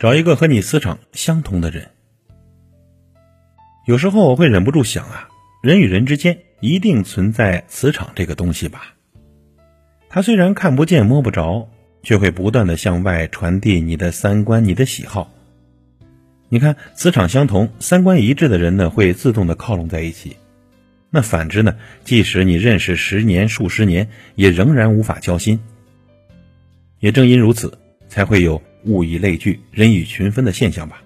找一个和你磁场相同的人。有时候我会忍不住想啊，人与人之间一定存在磁场这个东西吧？它虽然看不见摸不着，却会不断的向外传递你的三观、你的喜好。你看，磁场相同、三观一致的人呢，会自动的靠拢在一起。那反之呢？即使你认识十年、数十年，也仍然无法交心。也正因如此，才会有物以类聚、人以群分的现象吧，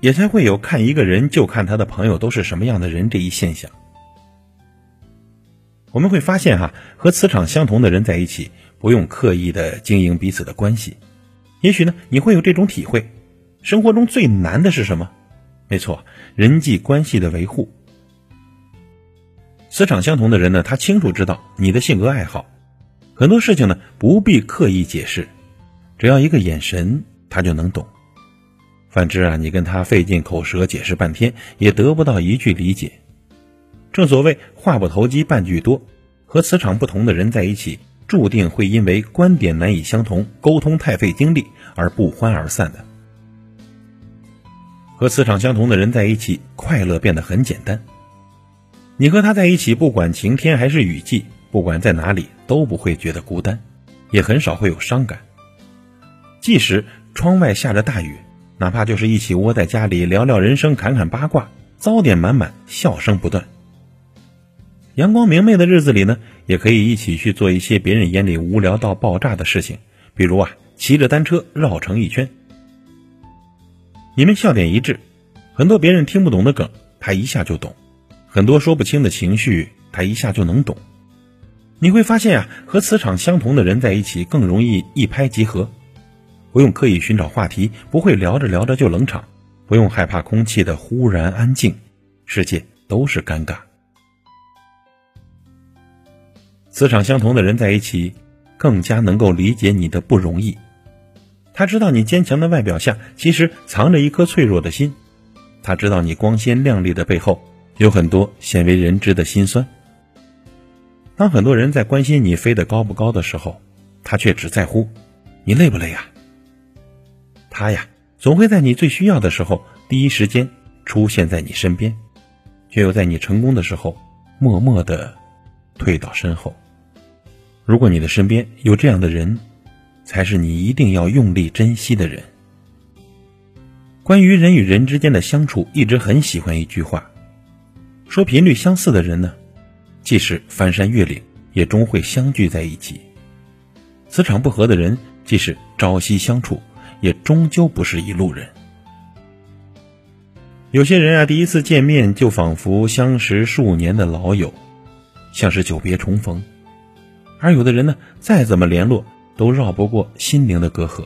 也才会有看一个人就看他的朋友都是什么样的人这一现象。我们会发现哈，和磁场相同的人在一起，不用刻意的经营彼此的关系。也许呢，你会有这种体会：生活中最难的是什么？没错，人际关系的维护。磁场相同的人呢，他清楚知道你的性格爱好，很多事情呢不必刻意解释，只要一个眼神，他就能懂。反之啊，你跟他费尽口舌解释半天，也得不到一句理解。正所谓话不投机半句多，和磁场不同的人在一起，注定会因为观点难以相同、沟通太费精力而不欢而散的。和磁场相同的人在一起，快乐变得很简单。你和他在一起，不管晴天还是雨季，不管在哪里，都不会觉得孤单，也很少会有伤感。即使窗外下着大雨，哪怕就是一起窝在家里聊聊人生、侃侃八卦，糟点满满，笑声不断。阳光明媚的日子里呢，也可以一起去做一些别人眼里无聊到爆炸的事情，比如啊，骑着单车绕城一圈。你们笑点一致，很多别人听不懂的梗，他一下就懂。很多说不清的情绪，他一下就能懂。你会发现啊，和磁场相同的人在一起更容易一拍即合，不用刻意寻找话题，不会聊着聊着就冷场，不用害怕空气的忽然安静，世界都是尴尬。磁场相同的人在一起，更加能够理解你的不容易。他知道你坚强的外表下，其实藏着一颗脆弱的心；他知道你光鲜亮丽的背后。有很多鲜为人知的心酸。当很多人在关心你飞得高不高的时候，他却只在乎你累不累呀。他呀，总会在你最需要的时候第一时间出现在你身边，却又在你成功的时候默默的退到身后。如果你的身边有这样的人，才是你一定要用力珍惜的人。关于人与人之间的相处，一直很喜欢一句话。说频率相似的人呢，即使翻山越岭，也终会相聚在一起；磁场不合的人，即使朝夕相处，也终究不是一路人。有些人啊，第一次见面就仿佛相识数年的老友，像是久别重逢；而有的人呢，再怎么联络，都绕不过心灵的隔阂。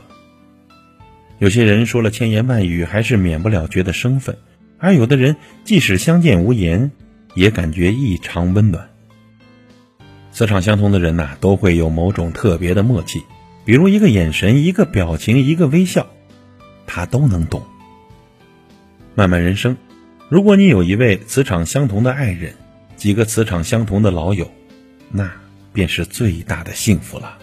有些人说了千言万语，还是免不了觉得生分。而有的人，即使相见无言，也感觉异常温暖。磁场相同的人呐，都会有某种特别的默契，比如一个眼神、一个表情、一个微笑，他都能懂。漫漫人生，如果你有一位磁场相同的爱人，几个磁场相同的老友，那便是最大的幸福了。